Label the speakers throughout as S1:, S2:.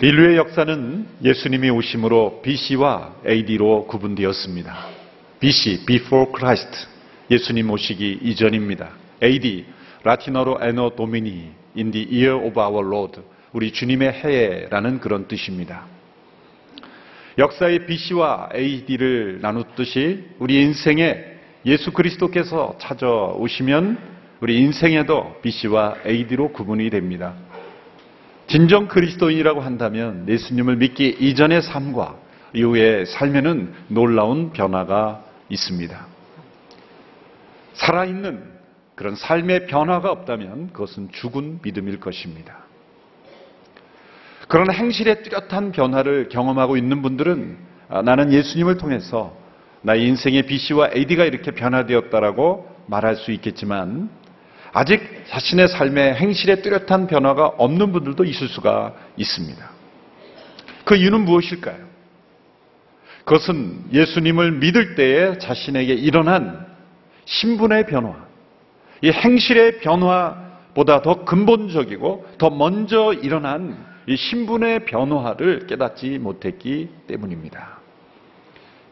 S1: 인류의 역사는 예수님이 오심으로 BC와 AD로 구분되었습니다. BC, Before Christ, 예수님 오시기 이전입니다. AD, 라틴어로 Anno Domini, in the year of our Lord, 우리 주님의 해라는 그런 뜻입니다. 역사의 BC와 AD를 나누듯이 우리 인생에 예수 그리스도께서 찾아오시면 우리 인생에도 BC와 AD로 구분이 됩니다. 진정 그리스도인이라고 한다면 예수님을 믿기 이전의 삶과 이후의 삶에는 놀라운 변화가 있습니다. 살아있는 그런 삶의 변화가 없다면 그것은 죽은 믿음일 것입니다. 그런 행실의 뚜렷한 변화를 경험하고 있는 분들은 아, 나는 예수님을 통해서 나의 인생의 BC와 AD가 이렇게 변화되었다라고 말할 수 있겠지만 아직 자신의 삶의 행실의 뚜렷한 변화가 없는 분들도 있을 수가 있습니다. 그 이유는 무엇일까요? 그것은 예수님을 믿을 때에 자신에게 일어난 신분의 변화, 이 행실의 변화보다 더 근본적이고 더 먼저 일어난 이 신분의 변화를 깨닫지 못했기 때문입니다.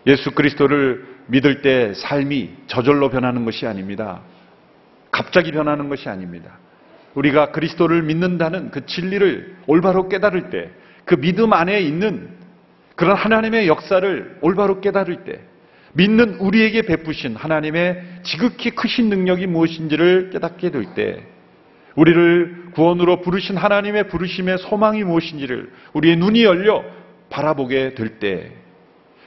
S1: 예수 그리스도를 믿을 때 삶이 저절로 변하는 것이 아닙니다. 갑자기 변하는 것이 아닙니다. 우리가 그리스도를 믿는다는 그 진리를 올바로 깨달을 때, 그 믿음 안에 있는 그런 하나님의 역사를 올바로 깨달을 때, 믿는 우리에게 베푸신 하나님의 지극히 크신 능력이 무엇인지를 깨닫게 될 때, 우리를 구원으로 부르신 하나님의 부르심의 소망이 무엇인지를 우리의 눈이 열려 바라보게 될 때,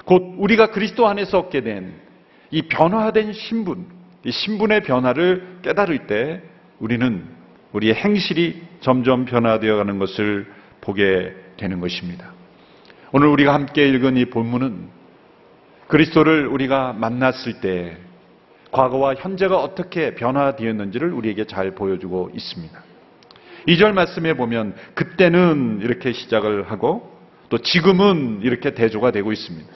S1: 곧 우리가 그리스도 안에서 얻게 된 이 변화된 신분, 이 신분의 변화를 깨달을 때 우리는 우리의 행실이 점점 변화되어 가는 것을 보게 되는 것입니다. 오늘 우리가 함께 읽은 이 본문은 그리스도를 우리가 만났을 때 과거와 현재가 어떻게 변화되었는지를 우리에게 잘 보여주고 있습니다. 2절 말씀에 보면 그때는 이렇게 시작을 하고 또 지금은 이렇게 대조가 되고 있습니다.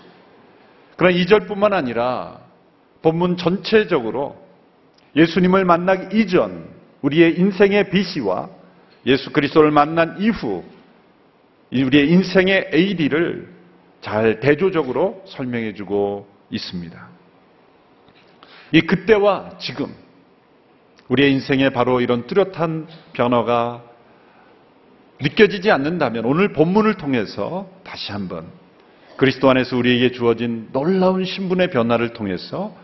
S1: 그러나 2절뿐만 아니라 본문 전체적으로 예수님을 만나기 이전 우리의 인생의 BC와 예수 그리스도를 만난 이후 우리의 인생의 AD를 잘 대조적으로 설명해 주고 있습니다. 이 그때와 지금 우리의 인생에 바로 이런 뚜렷한 변화가 느껴지지 않는다면 오늘 본문을 통해서 다시 한번 그리스도 안에서 우리에게 주어진 놀라운 신분의 변화를 통해서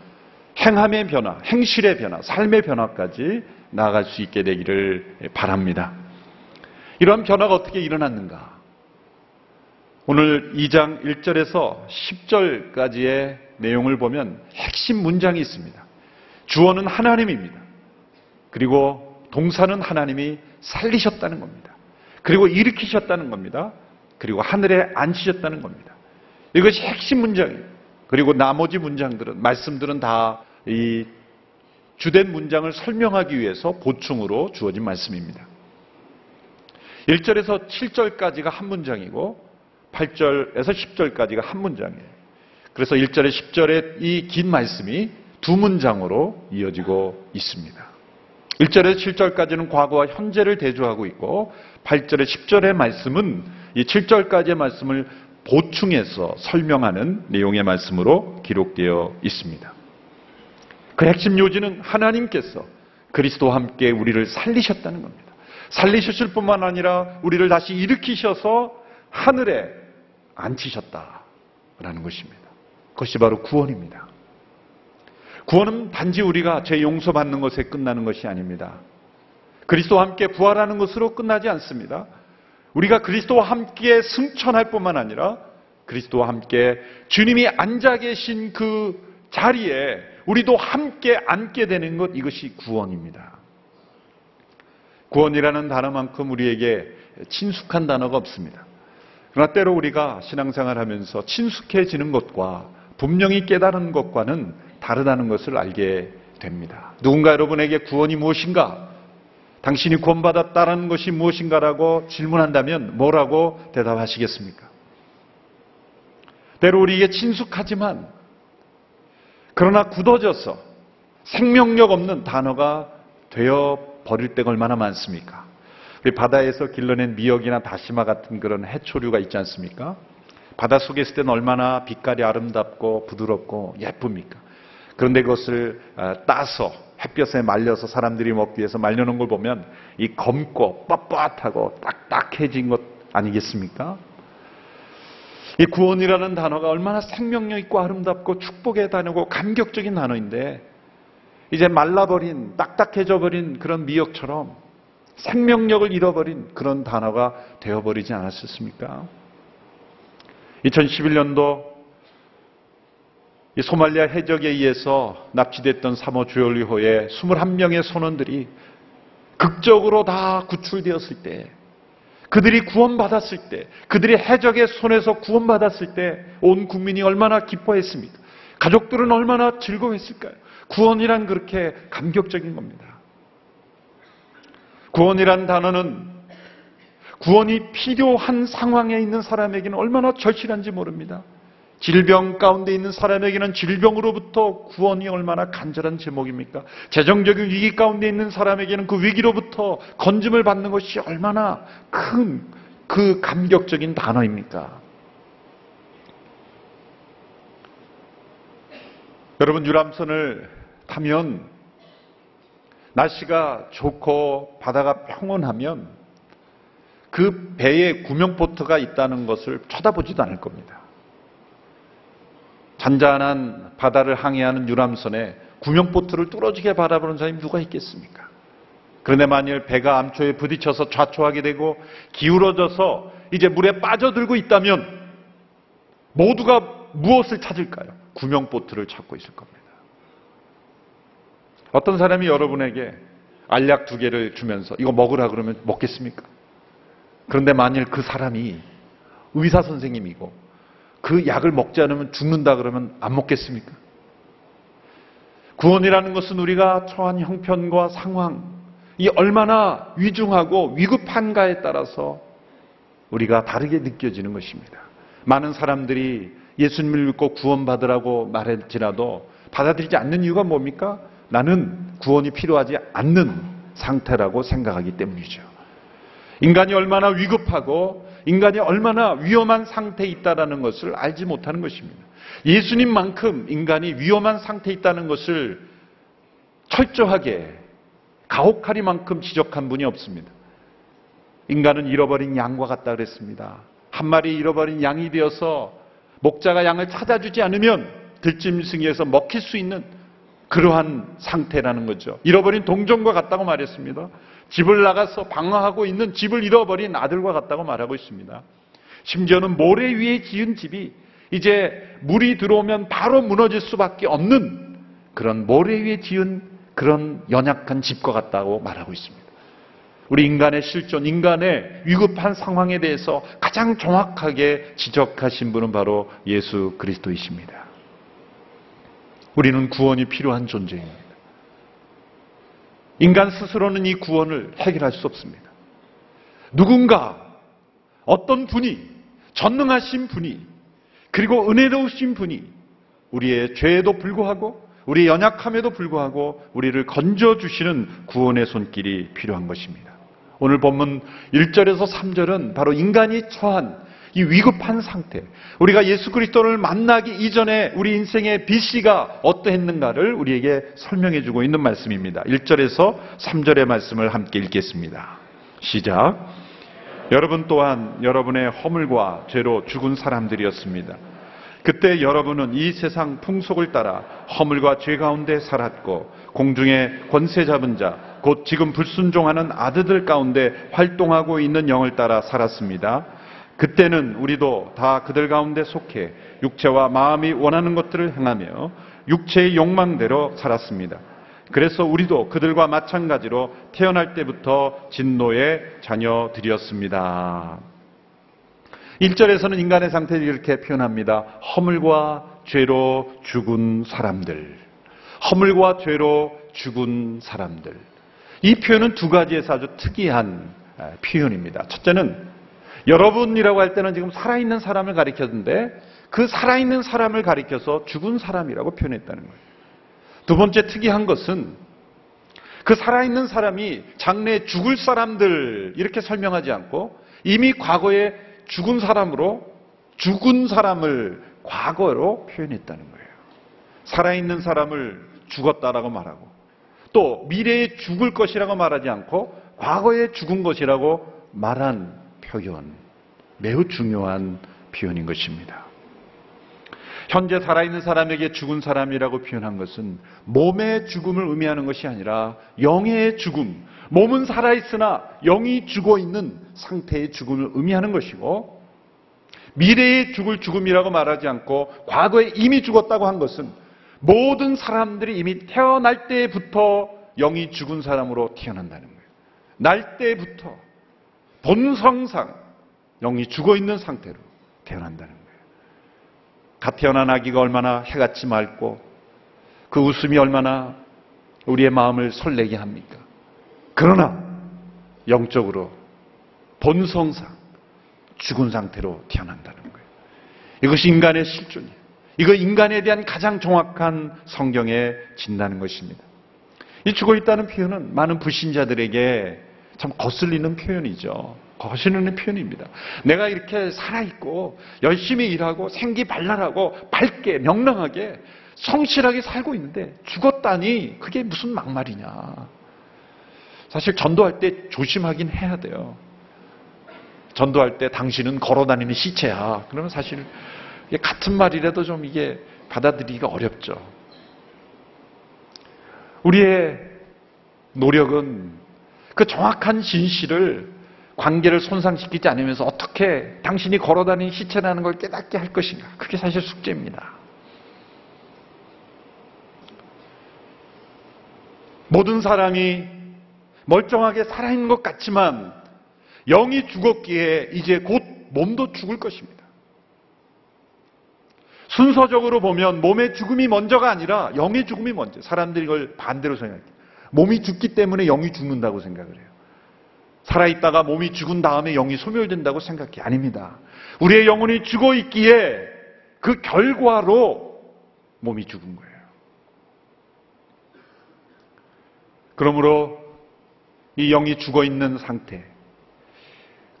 S1: 행함의 변화, 행실의 변화, 삶의 변화까지 나아갈 수 있게 되기를 바랍니다. 이러한 변화가 어떻게 일어났는가? 오늘 2장 1절에서 10절까지의 내용을 보면 핵심 문장이 있습니다. 주어는 하나님입니다. 그리고 동사는 하나님이 살리셨다는 겁니다. 그리고 일으키셨다는 겁니다. 그리고 하늘에 앉히셨다는 겁니다. 이것이 핵심 문장이에요. 그리고 나머지 문장들은, 말씀들은 다 이 주된 문장을 설명하기 위해서 보충으로 주어진 말씀입니다. 1절에서 7절까지가 한 문장이고 8절에서 10절까지가 한 문장이에요. 그래서 1절에 10절에 이긴 말씀이 두 문장으로 이어지고 있습니다. 1절에서 7절까지는 과거와 현재를 대조하고 있고 8절에 10절의 말씀은 이 7절까지의 말씀을 보충해서 설명하는 내용의 말씀으로 기록되어 있습니다. 그 핵심 요지는 하나님께서 그리스도와 함께 우리를 살리셨다는 겁니다. 살리셨을 뿐만 아니라 우리를 다시 일으키셔서 하늘에 앉히셨다라는 것입니다. 그것이 바로 구원입니다. 구원은 단지 우리가 죄 용서받는 것에 끝나는 것이 아닙니다. 그리스도와 함께 부활하는 것으로 끝나지 않습니다. 우리가 그리스도와 함께 승천할 뿐만 아니라 그리스도와 함께 주님이 앉아 계신 그 자리에 우리도 함께 앉게 되는 것 이것이 구원입니다. 구원이라는 단어만큼 우리에게 친숙한 단어가 없습니다. 그러나 때로 우리가 신앙생활 하면서 친숙해지는 것과 분명히 깨달은 것과는 다르다는 것을 알게 됩니다. 누군가 여러분에게 구원이 무엇인가? 당신이 구원받았다는 것이 무엇인가라고 질문한다면 뭐라고 대답하시겠습니까? 때로 우리에게 친숙하지만 그러나 굳어져서 생명력 없는 단어가 되어 버릴 때가 얼마나 많습니까? 우리 바다에서 길러낸 미역이나 다시마 같은 그런 해초류가 있지 않습니까? 바닷속에 있을 때는 얼마나 빛깔이 아름답고 부드럽고 예쁩니까? 그런데 그것을 아, 따서 햇볕에 말려서 사람들이 먹기 위해서 말려놓은 걸 보면 이 검고 뻣뻣하고 딱딱해진 것 아니겠습니까? 이 구원이라는 단어가 얼마나 생명력 있고 아름답고 축복의 단어고 감격적인 단어인데 이제 말라버린 딱딱해져 버린 그런 미역처럼 생명력을 잃어버린 그런 단어가 되어버리지 않았었습니까? 2011년도 이 소말리아 해적에 의해서 납치됐던 사모 주얼리호의 21명의 선원들이 극적으로 다 구출되었을 때 그들이 구원받았을 때, 그들이 해적의 손에서 구원받았을 때 온 국민이 얼마나 기뻐했습니까? 가족들은 얼마나 즐거워했을까요? 구원이란 그렇게 감격적인 겁니다. 구원이란 단어는 구원이 필요한 상황에 있는 사람에게는 얼마나 절실한지 모릅니다. 질병 가운데 있는 사람에게는 질병으로부터 구원이 얼마나 간절한 제목입니까? 재정적인 위기 가운데 있는 사람에게는 그 위기로부터 건짐을 받는 것이 얼마나 큰 그 감격적인 단어입니까? 여러분 유람선을 타면 날씨가 좋고 바다가 평온하면 그 배에 구명보트가 있다는 것을 쳐다보지도 않을 겁니다. 잔잔한 바다를 항해하는 유람선에 구명보트를 뚫어지게 바라보는 사람이 누가 있겠습니까? 그런데 만일 배가 암초에 부딪혀서 좌초하게 되고 기울어져서 이제 물에 빠져들고 있다면 모두가 무엇을 찾을까요? 구명보트를 찾고 있을 겁니다. 어떤 사람이 여러분에게 알약 두 개를 주면서 이거 먹으라 그러면 먹겠습니까? 그런데 만일 그 사람이 의사 선생님이고 그 약을 먹지 않으면 죽는다 그러면 안 먹겠습니까? 구원이라는 것은 우리가 처한 형편과 상황, 이 얼마나 위중하고 위급한가에 따라서 우리가 다르게 느껴지는 것입니다. 많은 사람들이 예수님을 믿고 구원받으라고 말할지라도 받아들이지 않는 이유가 뭡니까? 나는 구원이 필요하지 않는 상태라고 생각하기 때문이죠. 인간이 얼마나 위급하고 인간이 얼마나 위험한 상태에 있다는 것을 알지 못하는 것입니다. 예수님만큼 인간이 위험한 상태에 있다는 것을 철저하게 가혹하리만큼 지적한 분이 없습니다. 인간은 잃어버린 양과 같다 그랬습니다. 한 마리 잃어버린 양이 되어서 목자가 양을 찾아주지 않으면 들짐승에서 먹힐 수 있는 그러한 상태라는 거죠. 잃어버린 동정과 같다고 말했습니다. 집을 나가서 방황하고 있는 집을 잃어버린 아들과 같다고 말하고 있습니다. 심지어는 모래 위에 지은 집이 이제 물이 들어오면 바로 무너질 수밖에 없는 그런 모래 위에 지은 그런 연약한 집과 같다고 말하고 있습니다. 우리 인간의 실존, 인간의 위급한 상황에 대해서 가장 정확하게 지적하신 분은 바로 예수 그리스도이십니다. 우리는 구원이 필요한 존재입니다. 인간 스스로는 이 구원을 해결할 수 없습니다. 누군가, 어떤 분이, 전능하신 분이, 그리고 은혜로우신 분이 우리의 죄에도 불구하고 우리의 연약함에도 불구하고 우리를 건져주시는 구원의 손길이 필요한 것입니다. 오늘 본문 1절에서 3절은 바로 인간이 처한 이 위급한 상태, 우리가 예수 그리스도를 만나기 이전에 우리 인생의 BC가 어떠했는가를 우리에게 설명해 주고 있는 말씀입니다. 1절에서 3절의 말씀을 함께 읽겠습니다. 시작. 여러분 또한 여러분의 허물과 죄로 죽은 사람들이었습니다. 그때 여러분은 이 세상 풍속을 따라 허물과 죄 가운데 살았고 공중의 권세 잡은 자, 곧 지금 불순종하는 아들들 가운데 활동하고 있는 영을 따라 살았습니다. 그때는 우리도 다 그들 가운데 속해 육체와 마음이 원하는 것들을 행하며 육체의 욕망대로 살았습니다. 그래서 우리도 그들과 마찬가지로 태어날 때부터 진노의 자녀들이었습니다. 1절에서는 인간의 상태를 이렇게 표현합니다. 허물과 죄로 죽은 사람들. 허물과 죄로 죽은 사람들. 이 표현은 두 가지에서 아주 특이한 표현입니다. 첫째는 여러분이라고 할 때는 지금 살아있는 사람을 가리켰는데 그 살아있는 사람을 가리켜서 죽은 사람이라고 표현했다는 거예요. 두 번째 특이한 것은 그 살아있는 사람이 장래 죽을 사람들 이렇게 설명하지 않고 이미 과거에 죽은 사람으로 죽은 사람을 과거로 표현했다는 거예요. 살아있는 사람을 죽었다라고 말하고 또 미래에 죽을 것이라고 말하지 않고 과거에 죽은 것이라고 말한 표현. 매우 중요한 표현인 것입니다. 현재 살아있는 사람에게 죽은 사람이라고 표현한 것은 몸의 죽음을 의미하는 것이 아니라 영의 죽음, 몸은 살아있으나 영이 죽어 있는 상태의 죽음을 의미하는 것이고 미래에 죽을 죽음이라고 말하지 않고 과거에 이미 죽었다고 한 것은 모든 사람들이 이미 태어날 때부터 영이 죽은 사람으로 태어난다는 거예요. 날 때부터 본성상 영이 죽어 있는 상태로 태어난다는 거예요. 갓 태어난 아기가 얼마나 해같이 맑고 그 웃음이 얼마나 우리의 마음을 설레게 합니까? 그러나 영적으로 본성상 죽은 상태로 태어난다는 거예요. 이것이 인간의 실존이에요. 이거 인간에 대한 가장 정확한 성경의 진다는 것입니다. 이 죽어 있다는 표현은 많은 불신자들에게 참 거슬리는 표현이죠. 거슬리는 표현입니다. 내가 이렇게 살아있고 열심히 일하고 생기 발랄하고 밝게 명랑하게 성실하게 살고 있는데 죽었다니 그게 무슨 막말이냐. 사실 전도할 때 조심하긴 해야 돼요. 전도할 때 당신은 걸어다니는 시체야. 그러면 사실 같은 말이라도 좀 이게 받아들이기가 어렵죠. 우리의 노력은 그 정확한 진실을 관계를 손상시키지 않으면서 어떻게 당신이 걸어다니는 시체라는 걸 깨닫게 할 것인가. 그게 사실 숙제입니다. 모든 사람이 멀쩡하게 살아있는 것 같지만 영이 죽었기에 이제 곧 몸도 죽을 것입니다. 순서적으로 보면 몸의 죽음이 먼저가 아니라 영의 죽음이 먼저. 사람들이 이걸 반대로 생각해요. 몸이 죽기 때문에 영이 죽는다고 생각을 해요. 살아있다가 몸이 죽은 다음에 영이 소멸된다고 생각해. 아닙니다. 우리의 영혼이 죽어 있기에 그 결과로 몸이 죽은 거예요. 그러므로 이 영이 죽어 있는 상태,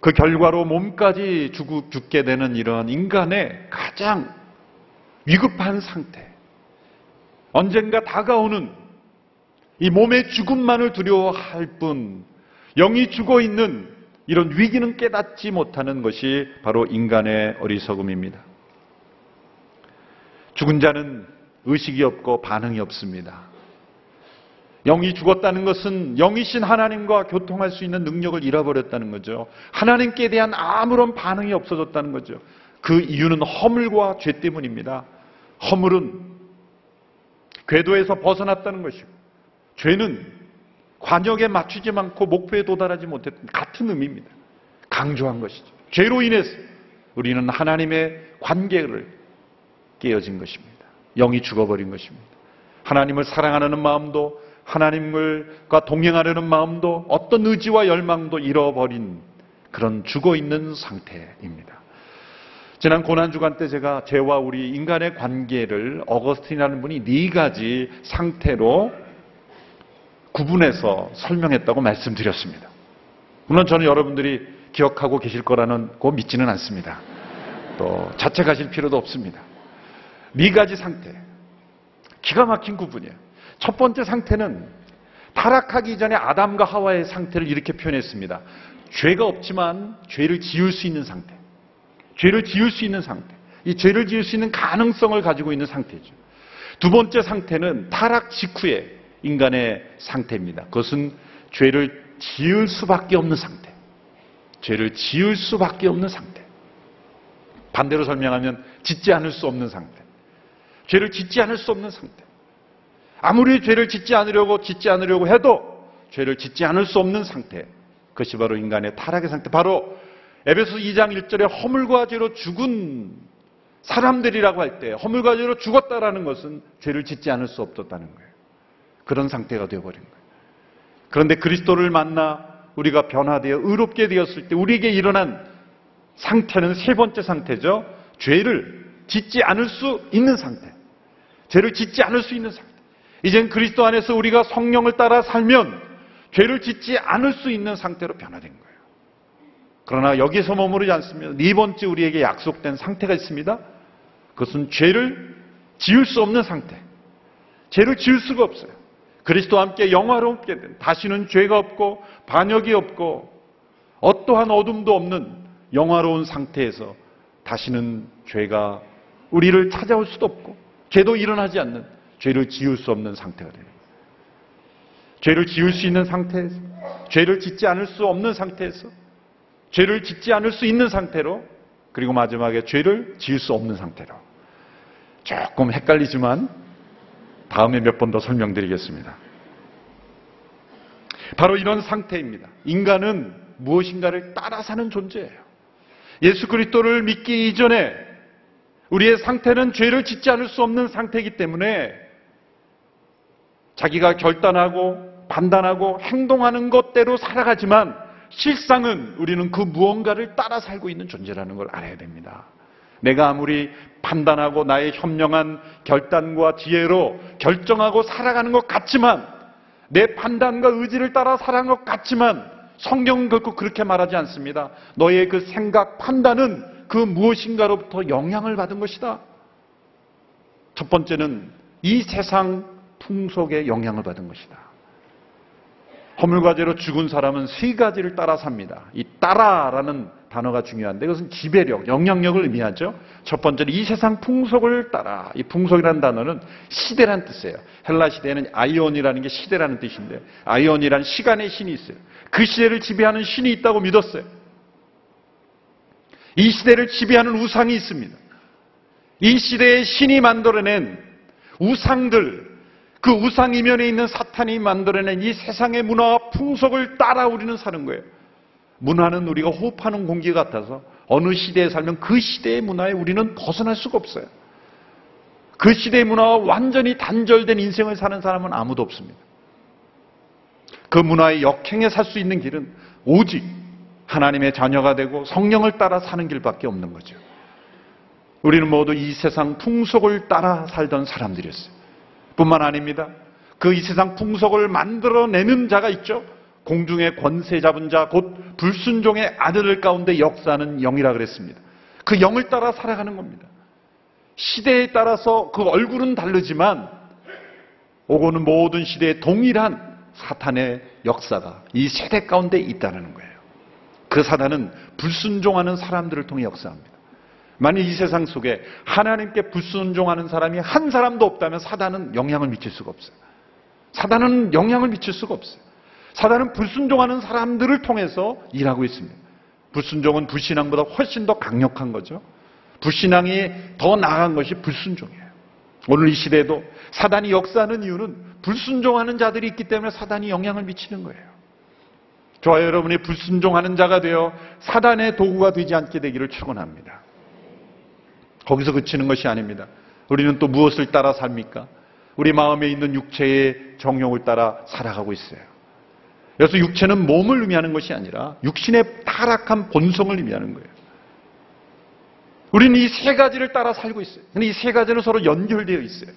S1: 그 결과로 몸까지 죽, 죽게 되는 이런 인간의 가장 위급한 상태, 언젠가 다가오는 이 몸의 죽음만을 두려워할 뿐, 영이 죽어 있는 이런 위기는 깨닫지 못하는 것이 바로 인간의 어리석음입니다. 죽은 자는 의식이 없고 반응이 없습니다. 영이 죽었다는 것은 영이신 하나님과 교통할 수 있는 능력을 잃어버렸다는 거죠. 하나님께 대한 아무런 반응이 없어졌다는 거죠. 그 이유는 허물과 죄 때문입니다. 허물은 궤도에서 벗어났다는 것이고, 죄는 관역에 맞추지 않고 목표에 도달하지 못했던 같은 의미입니다. 강조한 것이죠. 죄로 인해서 우리는 하나님의 관계를 깨어진 것입니다. 영이 죽어버린 것입니다. 하나님을 사랑하는 마음도 하나님과 동행하려는 마음도 어떤 의지와 열망도 잃어버린 그런 죽어 있는 상태입니다. 지난 고난주간 때 제가 죄와 우리 인간의 관계를 어거스틴이라는 분이 네 가지 상태로 구분해서 설명했다고 말씀드렸습니다. 물론 저는 여러분들이 기억하고 계실 거라는 거 믿지는 않습니다. 또 자책하실 필요도 없습니다. 네 가지 상태. 기가 막힌 구분이에요. 첫 번째 상태는 타락하기 전에 아담과 하와의 상태를 이렇게 표현했습니다. 죄가 없지만 죄를 지을 수 있는 상태. 죄를 지을 수 있는 상태. 이 죄를 지을 수 있는 가능성을 가지고 있는 상태죠. 두 번째 상태는 타락 직후에 인간의 상태입니다. 그것은 죄를 지을 수밖에 없는 상태. 죄를 지을 수밖에 없는 상태. 반대로 설명하면 짓지 않을 수 없는 상태. 죄를 짓지 않을 수 없는 상태. 아무리 죄를 짓지 않으려고 짓지 않으려고 해도 죄를 짓지 않을 수 없는 상태. 그것이 바로 인간의 타락의 상태. 바로 에베소 2장 1절에 허물과 죄로 죽은 사람들이라고 할 때 허물과 죄로 죽었다라는 것은 죄를 짓지 않을 수 없었다는 거예요. 그런 상태가 되어버린 거예요. 그런데 그리스도를 만나 우리가 변화되어 의롭게 되었을 때 우리에게 일어난 상태는 세 번째 상태죠. 죄를 짓지 않을 수 있는 상태. 죄를 짓지 않을 수 있는 상태. 이젠 그리스도 안에서 우리가 성령을 따라 살면 죄를 짓지 않을 수 있는 상태로 변화된 거예요. 그러나 여기서 머무르지 않습니다. 네 번째 우리에게 약속된 상태가 있습니다. 그것은 죄를 지을 수 없는 상태. 죄를 지을 수가 없어요. 그리스도와 함께 영화롭게 된 다시는 죄가 없고 반역이 없고 어떠한 어둠도 없는 영화로운 상태에서 다시는 죄가 우리를 찾아올 수도 없고 죄도 일어나지 않는 죄를 지을 수 없는 상태가 됩니다. 죄를 지을 수 있는 상태에서 죄를 짓지 않을 수 없는 상태에서 죄를 짓지 않을 수 있는 상태로 그리고 마지막에 죄를 지을 수 없는 상태로 조금 헷갈리지만 다음에 몇 번 더 설명드리겠습니다. 바로 이런 상태입니다. 인간은 무엇인가를 따라 사는 존재예요. 예수 그리스도를 믿기 이전에 우리의 상태는 죄를 짓지 않을 수 없는 상태이기 때문에 자기가 결단하고 판단하고 행동하는 것대로 살아가지만 실상은 우리는 그 무언가를 따라 살고 있는 존재라는 걸 알아야 됩니다. 내가 아무리 판단하고 나의 현명한 결단과 지혜로 결정하고 살아가는 것 같지만 내 판단과 의지를 따라 살아가는 것 같지만 성경은 결코 그렇게 말하지 않습니다. 너의 그 생각, 판단은 그 무엇인가로부터 영향을 받은 것이다. 첫 번째는 이 세상 풍속에 영향을 받은 것이다. 허물과제로 죽은 사람은 세 가지를 따라 삽니다. 이 따라라는 단어가 중요한데 그것은 지배력, 영향력을 의미하죠. 첫 번째는 이 세상 풍속을 따라. 이 풍속이라는 단어는 시대란 뜻이에요. 헬라 시대에는 아이온이라는 게 시대라는 뜻인데 아이온이라는 시간의 신이 있어요. 그 시대를 지배하는 신이 있다고 믿었어요. 이 시대를 지배하는 우상이 있습니다. 이 시대의 신이 만들어낸 우상들, 그 우상 이면에 있는 사탄이 만들어낸 이 세상의 문화와 풍속을 따라 우리는 사는 거예요. 문화는 우리가 호흡하는 공기 같아서 어느 시대에 살면 그 시대의 문화에 우리는 벗어날 수가 없어요. 그 시대의 문화와 완전히 단절된 인생을 사는 사람은 아무도 없습니다. 그 문화에 역행해 살수 있는 길은 오직 하나님의 자녀가 되고 성령을 따라 사는 길밖에 없는 거죠. 우리는 모두 이 세상 풍속을 따라 살던 사람들이었어요. 뿐만 아닙니다. 그 이 세상 풍속을 만들어내는 자가 있죠. 공중의 권세 잡은 자, 곧 불순종의 아들을 가운데 역사하는 영이라 그랬습니다. 그 영을 따라 살아가는 겁니다. 시대에 따라서 그 얼굴은 다르지만 오고는 모든 시대에 동일한 사탄의 역사가 이 세대 가운데 있다는 거예요. 그 사단은 불순종하는 사람들을 통해 역사합니다. 만약 이 세상 속에 하나님께 불순종하는 사람이 한 사람도 없다면 사단은 영향을 미칠 수가 없어요. 사단은 영향을 미칠 수가 없어요. 사단은 불순종하는 사람들을 통해서 일하고 있습니다. 불순종은 불신앙보다 훨씬 더 강력한 거죠. 불신앙이 더 나아간 것이 불순종이에요. 오늘 이 시대에도 사단이 역사하는 이유는 불순종하는 자들이 있기 때문에 사단이 영향을 미치는 거예요. 저와 여러분이 불순종하는 자가 되어 사단의 도구가 되지 않게 되기를 축원합니다. 거기서 그치는 것이 아닙니다. 우리는 또 무엇을 따라 삽니까? 우리 마음에 있는 육체의 정욕을 따라 살아가고 있어요. 그래서 육체는 몸을 의미하는 것이 아니라 육신의 타락한 본성을 의미하는 거예요. 우리는 이 세 가지를 따라 살고 있어요. 근데 이 세 가지는 서로 연결되어 있어요.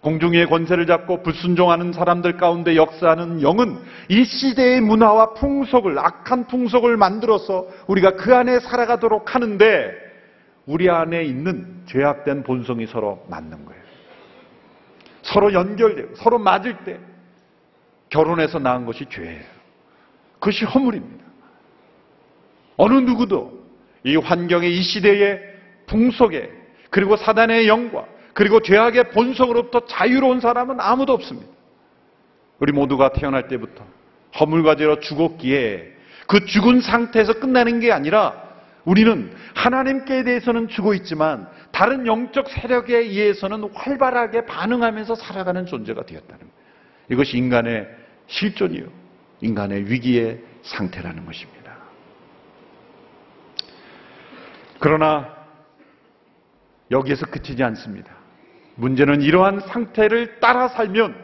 S1: 공중의 권세를 잡고 불순종하는 사람들 가운데 역사하는 영은 이 시대의 문화와 풍속을, 악한 풍속을 만들어서 우리가 그 안에 살아가도록 하는데 우리 안에 있는 죄악된 본성이 서로 맞는 거예요. 서로 연결되고 서로 맞을 때 결혼해서 낳은 것이 죄예요. 그것이 허물입니다. 어느 누구도 이 환경의 이 시대의 풍속에 그리고 사단의 영과 그리고 죄악의 본성으로부터 자유로운 사람은 아무도 없습니다. 우리 모두가 태어날 때부터 허물과제로 죽었기에 그 죽은 상태에서 끝나는 게 아니라 우리는 하나님께 대해서는 죽어 있지만 다른 영적 세력에 의해서는 활발하게 반응하면서 살아가는 존재가 되었다는 거예요. 이것이 인간의 실존이요. 인간의 위기의 상태라는 것입니다. 그러나 여기에서 그치지 않습니다. 문제는 이러한 상태를 따라 살면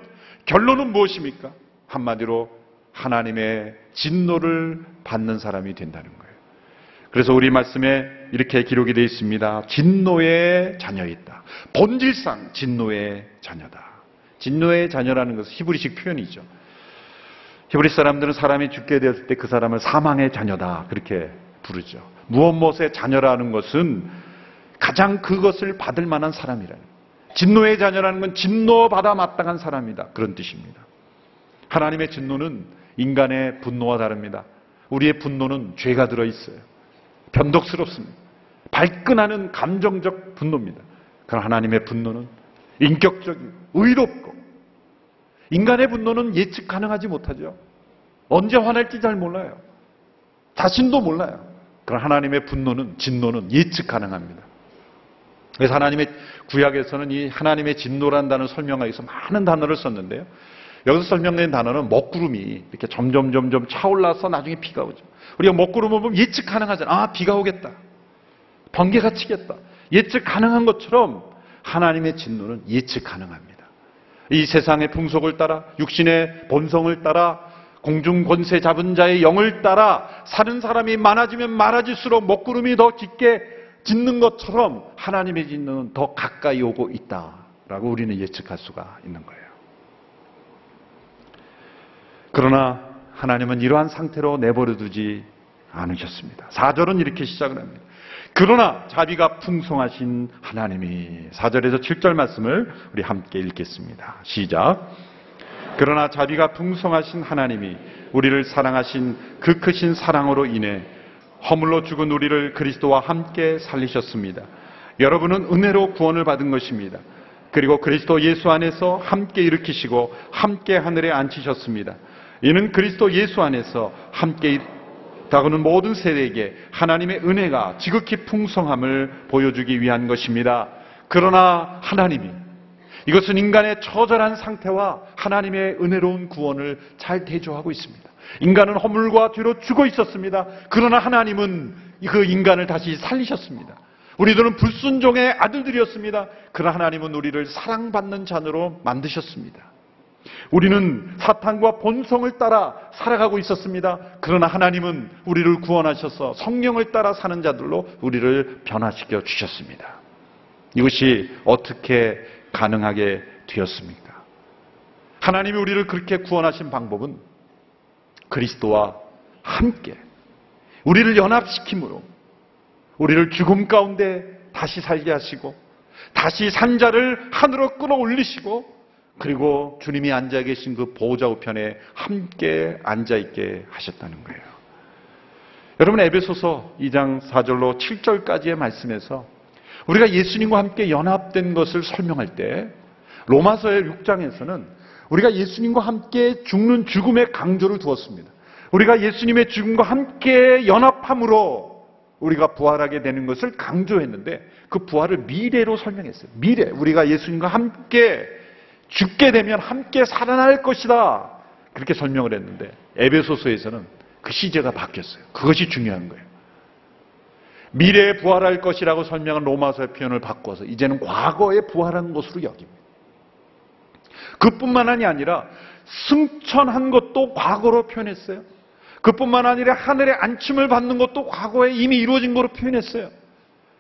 S1: 결론은 무엇입니까? 한마디로 하나님의 진노를 받는 사람이 된다는 거예요. 그래서 우리 말씀에 이렇게 기록이 되어 있습니다. 진노의 자녀있다. 본질상 진노의 자녀다. 진노의 자녀라는 것은 히브리식 표현이죠. 히브리 사람들은 사람이 죽게 되었을 때 그 사람을 사망의 자녀다 그렇게 부르죠. 무엇 무엇의 자녀라는 것은 가장 그것을 받을 만한 사람이라는. 진노의 자녀라는 건 진노받아 마땅한 사람이다 그런 뜻입니다. 하나님의 진노는 인간의 분노와 다릅니다. 우리의 분노는 죄가 들어 있어요. 변덕스럽습니다. 발끈하는 감정적 분노입니다. 그러나 하나님의 분노는 인격적이고 의롭고 인간의 분노는 예측 가능하지 못하죠. 언제 화날지 잘 몰라요. 자신도 몰라요. 그러나 하나님의 분노는 진노는 예측 가능합니다. 그래서 하나님의 구약에서는 이 하나님의 진노라는 단어를 설명하기 위해서 많은 단어를 썼는데요. 여기서 설명된 단어는 먹구름이 이렇게 점점 점점 차올라서 나중에 비가 오죠. 우리가 먹구름을 보면 예측 가능하잖아. 아, 비가 오겠다. 번개가 치겠다. 예측 가능한 것처럼 하나님의 진노는 예측 가능합니다. 이 세상의 풍속을 따라 육신의 본성을 따라 공중 권세 잡은 자의 영을 따라 사는 사람이 많아지면 많아질수록 먹구름이 더 깊게 짓는 것처럼 하나님의 진노는 더 가까이 오고 있다라고 우리는 예측할 수가 있는 거예요. 그러나 하나님은 이러한 상태로 내버려 두지 않으셨습니다. 4절은 이렇게 시작을 합니다. 그러나 자비가 풍성하신 하나님이 4절에서 7절 말씀을 우리 함께 읽겠습니다. 시작. 그러나 자비가 풍성하신 하나님이 우리를 사랑하신 그 크신 사랑으로 인해 허물로 죽은 우리를 그리스도와 함께 살리셨습니다. 여러분은 은혜로 구원을 받은 것입니다. 그리고 그리스도 예수 안에서 함께 일으키시고 함께 하늘에 앉히셨습니다. 이는 그리스도 예수 안에서 함께 다가오는 모든 세대에게 하나님의 은혜가 지극히 풍성함을 보여주기 위한 것입니다. 그러나 하나님이 이것은 인간의 처절한 상태와 하나님의 은혜로운 구원을 잘 대조하고 있습니다. 인간은 허물과 죄로 죽어 있었습니다. 그러나 하나님은 그 인간을 다시 살리셨습니다. 우리들은 불순종의 아들들이었습니다. 그러나 하나님은 우리를 사랑받는 자녀로 만드셨습니다. 우리는 사탄과 본성을 따라 살아가고 있었습니다. 그러나 하나님은 우리를 구원하셔서 성령을 따라 사는 자들로 우리를 변화시켜 주셨습니다. 이것이 어떻게 가능하게 되었습니까? 하나님이 우리를 그렇게 구원하신 방법은 그리스도와 함께 우리를 연합시킴으로 우리를 죽음 가운데 다시 살게 하시고 다시 산자를 하늘로 끌어올리시고 그리고 주님이 앉아 계신 그 보호자 우편에 함께 앉아 있게 하셨다는 거예요. 여러분 에베소서 2장 4절로 7절까지의 말씀에서 우리가 예수님과 함께 연합된 것을 설명할 때 로마서의 6장에서는 우리가 예수님과 함께 죽는 죽음의 강조를 두었습니다. 우리가 예수님의 죽음과 함께 연합함으로 우리가 부활하게 되는 것을 강조했는데 그 부활을 미래로 설명했어요. 미래. 우리가 예수님과 함께 죽게 되면 함께 살아날 것이다. 그렇게 설명을 했는데 에베소서에서는 그 시제가 바뀌었어요. 그것이 중요한 거예요. 미래에 부활할 것이라고 설명한 로마서의 표현을 바꿔서 이제는 과거에 부활한 것으로 여깁니다. 그뿐만이 아니라 승천한 것도 과거로 표현했어요. 그뿐만 아니라 하늘의 안침을 받는 것도 과거에 이미 이루어진 것으로 표현했어요.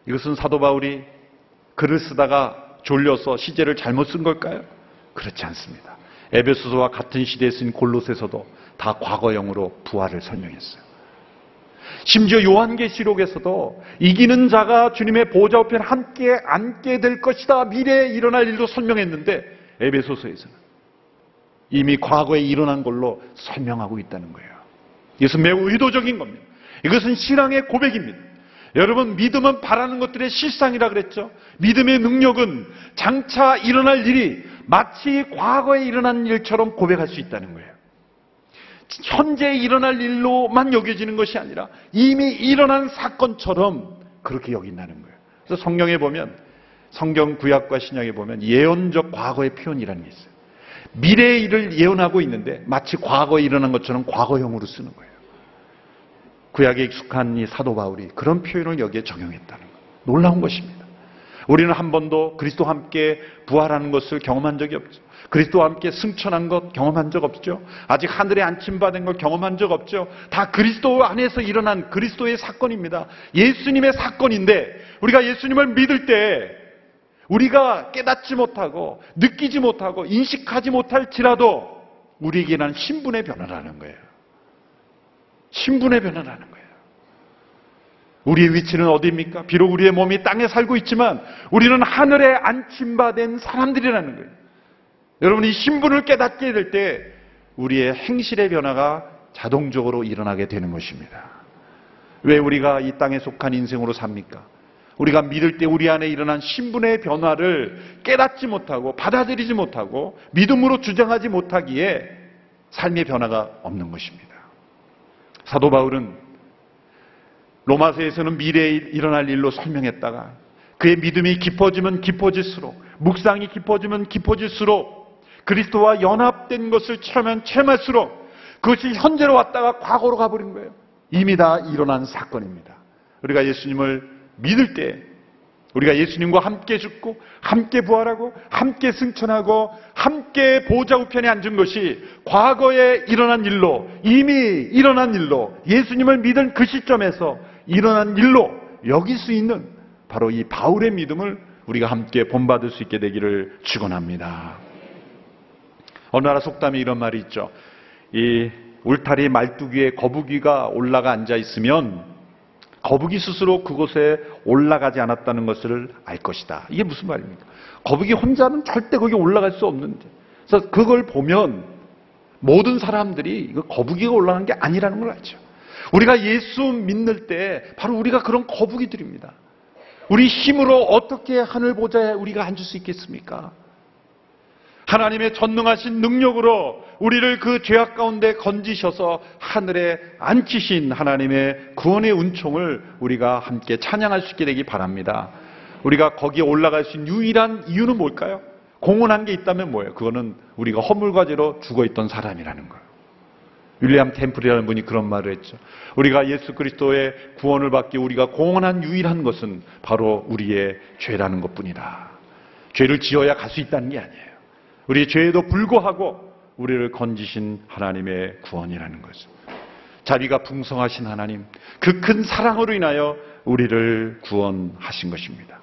S1: 이것은 사도 바울이 글을 쓰다가 졸려서 시제를 잘못 쓴 걸까요? 그렇지 않습니다. 에베소서와 같은 시대에 쓴 골로새서도 다 과거형으로 부활을 설명했어요. 심지어 요한계시록에서도 이기는 자가 주님의 보좌 우편 함께 앉게 될 것이다. 미래에 일어날 일도 설명했는데 에베소서에서는 이미 과거에 일어난 걸로 설명하고 있다는 거예요. 이것은 매우 의도적인 겁니다. 이것은 신앙의 고백입니다. 여러분 믿음은 바라는 것들의 실상이라 그랬죠. 믿음의 능력은 장차 일어날 일이 마치 과거에 일어난 일처럼 고백할 수 있다는 거예요. 현재 일어날 일로만 여겨지는 것이 아니라 이미 일어난 사건처럼 그렇게 여긴다는 거예요. 그래서 성경에 보면 성경 구약과 신약에 보면 예언적 과거의 표현이라는 게 있어요. 미래의 일을 예언하고 있는데 마치 과거에 일어난 것처럼 과거형으로 쓰는 거예요. 구약에 익숙한 이 사도 바울이 그런 표현을 여기에 적용했다는 것. 놀라운 것입니다. 우리는 한 번도 그리스도와 함께 부활하는 것을 경험한 적이 없죠. 그리스도와 함께 승천한 것 경험한 적 없죠. 아직 하늘에 안침받은 걸 경험한 적 없죠. 다 그리스도 안에서 일어난 그리스도의 사건입니다. 예수님의 사건인데 우리가 예수님을 믿을 때 우리가 깨닫지 못하고 느끼지 못하고 인식하지 못할지라도 우리에게는 신분의 변화라는 거예요. 신분의 변화라는 거예요. 우리의 위치는 어디입니까? 비록 우리의 몸이 땅에 살고 있지만 우리는 하늘에 안침받은 사람들이라는 거예요. 여러분 이 신분을 깨닫게 될 때 우리의 행실의 변화가 자동적으로 일어나게 되는 것입니다. 왜 우리가 이 땅에 속한 인생으로 삽니까? 우리가 믿을 때 우리 안에 일어난 신분의 변화를 깨닫지 못하고 받아들이지 못하고 믿음으로 주장하지 못하기에 삶의 변화가 없는 것입니다. 사도 바울은 로마서에서는 미래에 일어날 일로 설명했다가 그의 믿음이 깊어지면 깊어질수록 묵상이 깊어지면 깊어질수록 그리스도와 연합된 것을 체험한 체험할수록 그것이 현재로 왔다가 과거로 가버린 거예요. 이미 다 일어난 사건입니다. 우리가 예수님을 믿을 때 우리가 예수님과 함께 죽고 함께 부활하고 함께 승천하고 함께 보좌 우편에 앉은 것이 과거에 일어난 일로 이미 일어난 일로 예수님을 믿은 그 시점에서 일어난 일로 여길 수 있는 바로 이 바울의 믿음을 우리가 함께 본받을 수 있게 되기를 축원합니다. 어느 나라 속담에 이런 말이 있죠. 이 울타리 말뚝 위에 거북이가 올라가 앉아 있으면 거북이 스스로 그곳에 올라가지 않았다는 것을 알 것이다. 이게 무슨 말입니까? 거북이 혼자는 절대 거기 올라갈 수 없는데. 그래서 그걸 보면 모든 사람들이 이거 거북이가 올라간 게 아니라는 걸 알죠. 우리가 예수 믿는 때 바로 우리가 그런 거북이들입니다. 우리 힘으로 어떻게 하늘 보좌에 우리가 앉을 수 있겠습니까? 하나님의 전능하신 능력으로 우리를 그 죄악 가운데 건지셔서 하늘에 앉히신 하나님의 구원의 은총을 우리가 함께 찬양할 수 있게 되기 바랍니다. 우리가 거기에 올라갈 수 있는 유일한 이유는 뭘까요? 공헌한 게 있다면 뭐예요? 그거는 우리가 허물과제로 죽어 있던 사람이라는 거예요. 윌리엄 템플이라는 분이 그런 말을 했죠. 우리가 예수 그리스도의 구원을 받기 우리가 공헌한 유일한 것은 바로 우리의 죄라는 것뿐이다. 죄를 지어야 갈 수 있다는 게 아니에요. 우리의 죄에도 불구하고 우리를 건지신 하나님의 구원이라는 거죠. 자비가 풍성하신 하나님, 그 큰 사랑으로 인하여 우리를 구원하신 것입니다.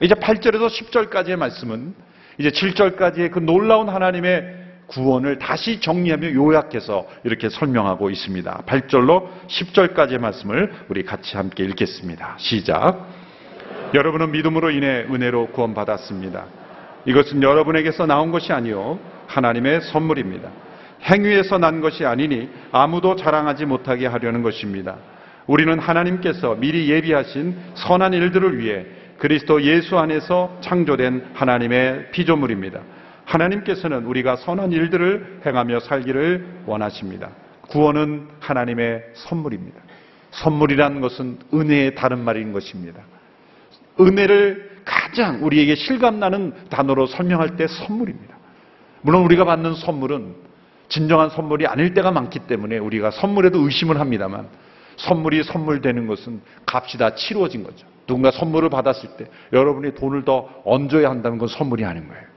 S1: 이제 8절에서 10절까지의 말씀은 이제 7절까지의 그 놀라운 하나님의 구원을 다시 정리하며 요약해서 이렇게 설명하고 있습니다. 8절로 10절까지의 말씀을 우리 같이 함께 읽겠습니다. 시작. 여러분은 믿음으로 인해 은혜로 구원받았습니다. 이것은 여러분에게서 나온 것이 아니요 하나님의 선물입니다. 행위에서 난 것이 아니니 아무도 자랑하지 못하게 하려는 것입니다. 우리는 하나님께서 미리 예비하신 선한 일들을 위해 그리스도 예수 안에서 창조된 하나님의 피조물입니다. 하나님께서는 우리가 선한 일들을 행하며 살기를 원하십니다. 구원은 하나님의 선물입니다. 선물이라는 것은 은혜의 다른 말인 것입니다. 은혜를 가장 우리에게 실감나는 단어로 설명할 때 선물입니다. 물론 우리가 받는 선물은 진정한 선물이 아닐 때가 많기 때문에 우리가 선물에도 의심을 합니다만 선물이 선물되는 것은 값이 다 치루어진 거죠. 누군가 선물을 받았을 때 여러분이 돈을 더 얹어야 한다는 건 선물이 아닌 거예요.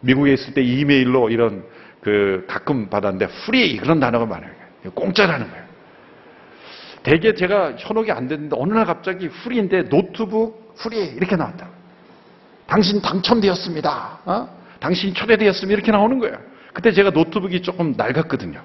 S1: 미국에 있을 때 이메일로 이런 그 가끔 받았는데 free 그런 단어가 많아요. 공짜라는 거예요. 대개 제가 현혹이 안 됐는데 어느 날 갑자기 free인데 노트북 free 이렇게 나왔다. 당신 당첨되었습니다. 어? 당신 초대되었습니다. 이렇게 나오는 거예요. 그때 제가 노트북이 조금 낡았거든요.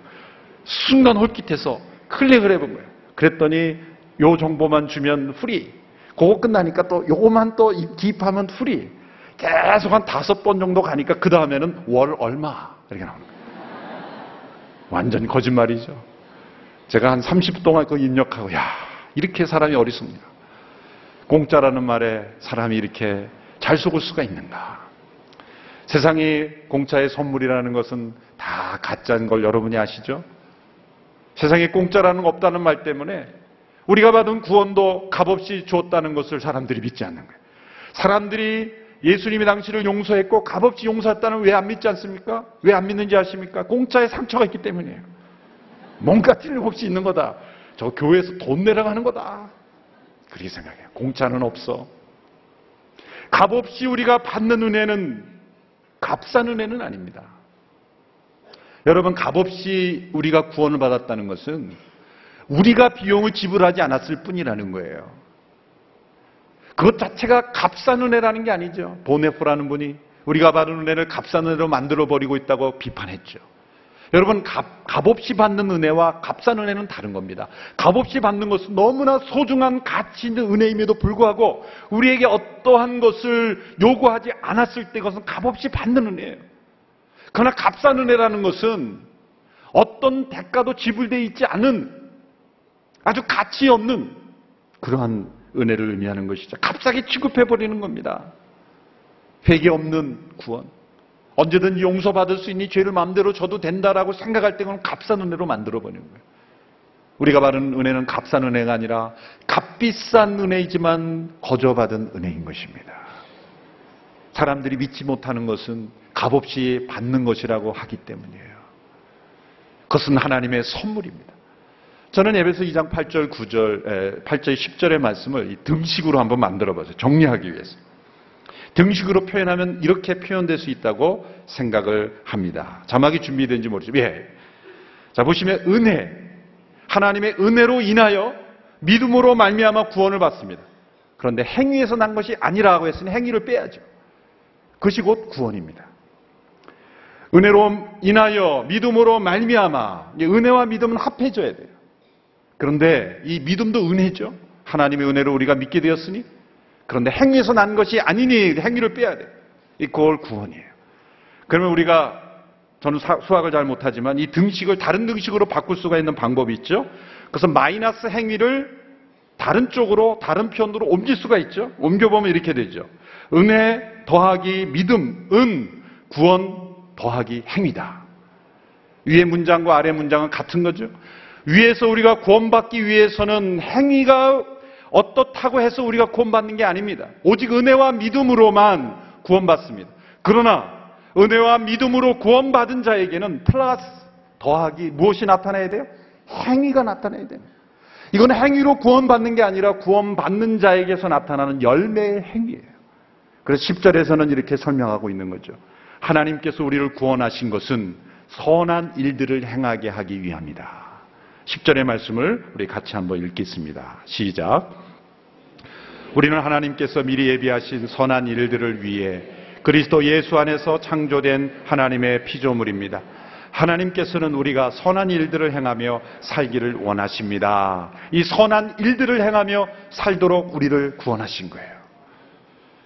S1: 순간 홀깃해서 클릭을 해본 거예요. 그랬더니 요 정보만 주면 free. 그거 끝나니까 또 요거만 또 기입하면 free. 계속 한 다섯 번 정도 가니까 그 다음에는 월 얼마 이렇게 나오는 거예요. 완전 거짓말이죠. 제가 한 30분 동안 그 입력하고 야 이렇게 사람이 어리석냐. 공짜라는 말에 사람이 이렇게 잘 속을 수가 있는가. 세상이 공짜의 선물이라는 것은 다 가짜인 걸 여러분이 아시죠? 세상에 공짜라는 거 없다는 말 때문에 우리가 받은 구원도 값없이 주었다는 것을 사람들이 믿지 않는 거예요. 사람들이 예수님이 당신을 용서했고 값없이 용서했다는 왜 안 믿지 않습니까? 왜 안 믿는지 아십니까? 공짜에 상처가 있기 때문이에요. 뭔가 틀림없이 있는 거다. 저 교회에서 돈 하는 거다. 그렇게 생각해요. 공짜는 없어. 값없이 우리가 받는 은혜는 값싼 은혜는 아닙니다. 여러분, 값없이 우리가 구원을 받았다는 것은 우리가 비용을 지불하지 않았을 뿐이라는 거예요. 그것 자체가 값싼 은혜라는 게 아니죠. 보네포라는 분이 우리가 받은 은혜를 값싼 은혜로 만들어 버리고 있다고 비판했죠. 여러분 값, 값없이 받는 은혜와 값싼 은혜는 다른 겁니다. 값없이 받는 것은 너무나 소중한 가치 있는 은혜임에도 불구하고 우리에게 어떠한 것을 요구하지 않았을 때 그것은 값없이 받는 은혜예요. 그러나 값싼 은혜라는 것은 어떤 대가도 지불되어 있지 않은 아주 가치 없는 그러한 은혜를 의미하는 것이죠. 값싸게 취급해 버리는 겁니다. 회개 없는 구원. 언제든지 용서받을 수 있니 죄를 마음대로 져도 된다라고 생각할 때 그건 값싼 은혜로 만들어 버리는 거예요. 우리가 받은 은혜는 값싼 은혜가 아니라 값비싼 은혜이지만 거저받은 은혜인 것입니다. 사람들이 믿지 못하는 것은 값없이 받는 것이라고 하기 때문이에요. 그것은 하나님의 선물입니다. 저는 에베소 2장 8절, 9절, 8절, 10절의 말씀을 이 등식으로 한번 만들어 봤어요. 정리하기 위해서. 등식으로 표현하면 이렇게 표현될 수 있다고 생각을 합니다. 자막이 준비된지 모르지만, 예. 자, 보시면 은혜. 하나님의 은혜로 인하여 믿음으로 말미암아 구원을 받습니다. 그런데 행위에서 난 것이 아니라고 했으니 행위를 빼야죠. 그것이 곧 구원입니다. 은혜로 인하여 믿음으로 말미암아 은혜와 믿음은 합해져야 돼요. 그런데 이 믿음도 은혜죠. 하나님의 은혜로 우리가 믿게 되었으니 그런데 행위에서 난 것이 아니니 행위를 빼야 돼. 이 그걸 구원이에요. 그러면 우리가 저는 수학을 잘 못하지만 이 등식을 다른 등식으로 바꿀 수가 있는 방법이 있죠. 그래서 마이너스 행위를 다른 쪽으로 다른 편으로 옮길 수가 있죠. 옮겨보면 이렇게 되죠. 은혜 더하기 믿음, 은, 구원 더하기 행위다. 위의 문장과 아래 문장은 같은 거죠. 위에서 우리가 구원받기 위해서는 행위가 어떻다고 해서 우리가 구원받는 게 아닙니다. 오직 은혜와 믿음으로만 구원받습니다. 그러나 은혜와 믿음으로 구원받은 자에게는 플러스 더하기 무엇이 나타나야 돼요? 행위가 나타나야 됩니다. 이건 행위로 구원받는 게 아니라 구원받는 자에게서 나타나는 열매의 행위예요. 그래서 10절에서는 이렇게 설명하고 있는 거죠. 하나님께서 우리를 구원하신 것은 선한 일들을 행하게 하기 위함이다. 10절의 말씀을 우리 같이 한번 읽겠습니다. 시작. 우리는 하나님께서 미리 예비하신 선한 일들을 위해 그리스도 예수 안에서 창조된 하나님의 피조물입니다. 하나님께서는 우리가 선한 일들을 행하며 살기를 원하십니다. 이 선한 일들을 행하며 살도록 우리를 구원하신 거예요.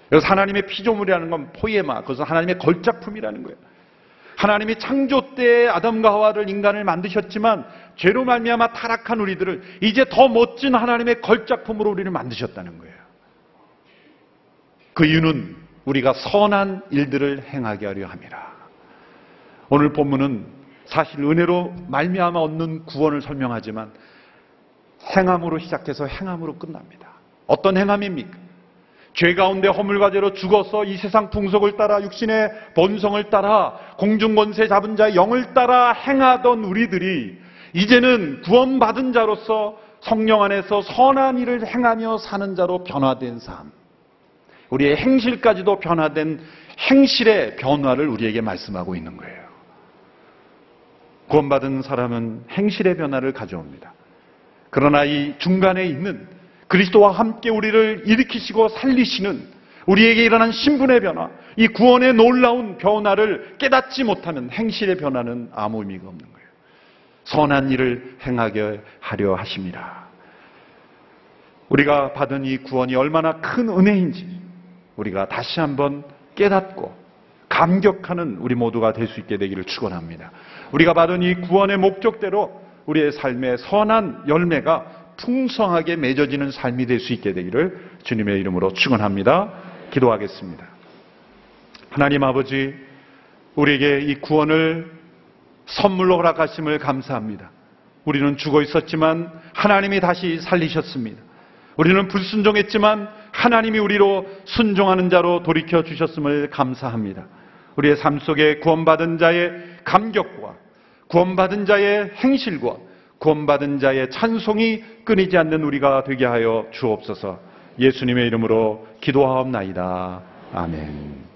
S1: 그래서 하나님의 피조물이라는 건 포에마, 그것은 하나님의 걸작품이라는 거예요. 하나님이 창조 때 아담과 하와를 인간을 만드셨지만 죄로 말미암아 타락한 우리들을 이제 더 멋진 하나님의 걸작품으로 우리를 만드셨다는 거예요. 그 이유는 우리가 선한 일들을 행하게 하려 함이라. 오늘 본문은 사실 은혜로 말미암아 얻는 구원을 설명하지만 행함으로 시작해서 행함으로 끝납니다. 어떤 행함입니까? 죄 가운데 허물과 죄로 죽어서 이 세상 풍속을 따라 육신의 본성을 따라 공중 권세 잡은 자의 영을 따라 행하던 우리들이 이제는 구원받은 자로서 성령 안에서 선한 일을 행하며 사는 자로 변화된 삶. 우리의 행실까지도 변화된 행실의 변화를 우리에게 말씀하고 있는 거예요. 구원받은 사람은 행실의 변화를 가져옵니다. 그러나 이 중간에 있는 그리스도와 함께 우리를 일으키시고 살리시는 우리에게 일어난 신분의 변화, 이 구원의 놀라운 변화를 깨닫지 못하면 행실의 변화는 아무 의미가 없는 거예요. 선한 일을 행하게 하려 하십니다. 우리가 받은 이 구원이 얼마나 큰 은혜인지 우리가 다시 한번 깨닫고 감격하는 우리 모두가 될 수 있게 되기를 축원합니다. 우리가 받은 이 구원의 목적대로 우리의 삶의 선한 열매가 풍성하게 맺어지는 삶이 될 수 있게 되기를 주님의 이름으로 축원합니다. 기도하겠습니다. 하나님 아버지, 우리에게 이 구원을 선물로 허락하심을 감사합니다. 우리는 죽어 있었지만 하나님이 다시 살리셨습니다. 우리는 불순종했지만 하나님이 우리로 순종하는 자로 돌이켜 주셨음을 감사합니다. 우리의 삶 속에 구원받은 자의 감격과 구원받은 자의 행실과 구원받은 자의 찬송이 끊이지 않는 우리가 되게 하여 주옵소서 예수님의 이름으로 기도하옵나이다. 아멘.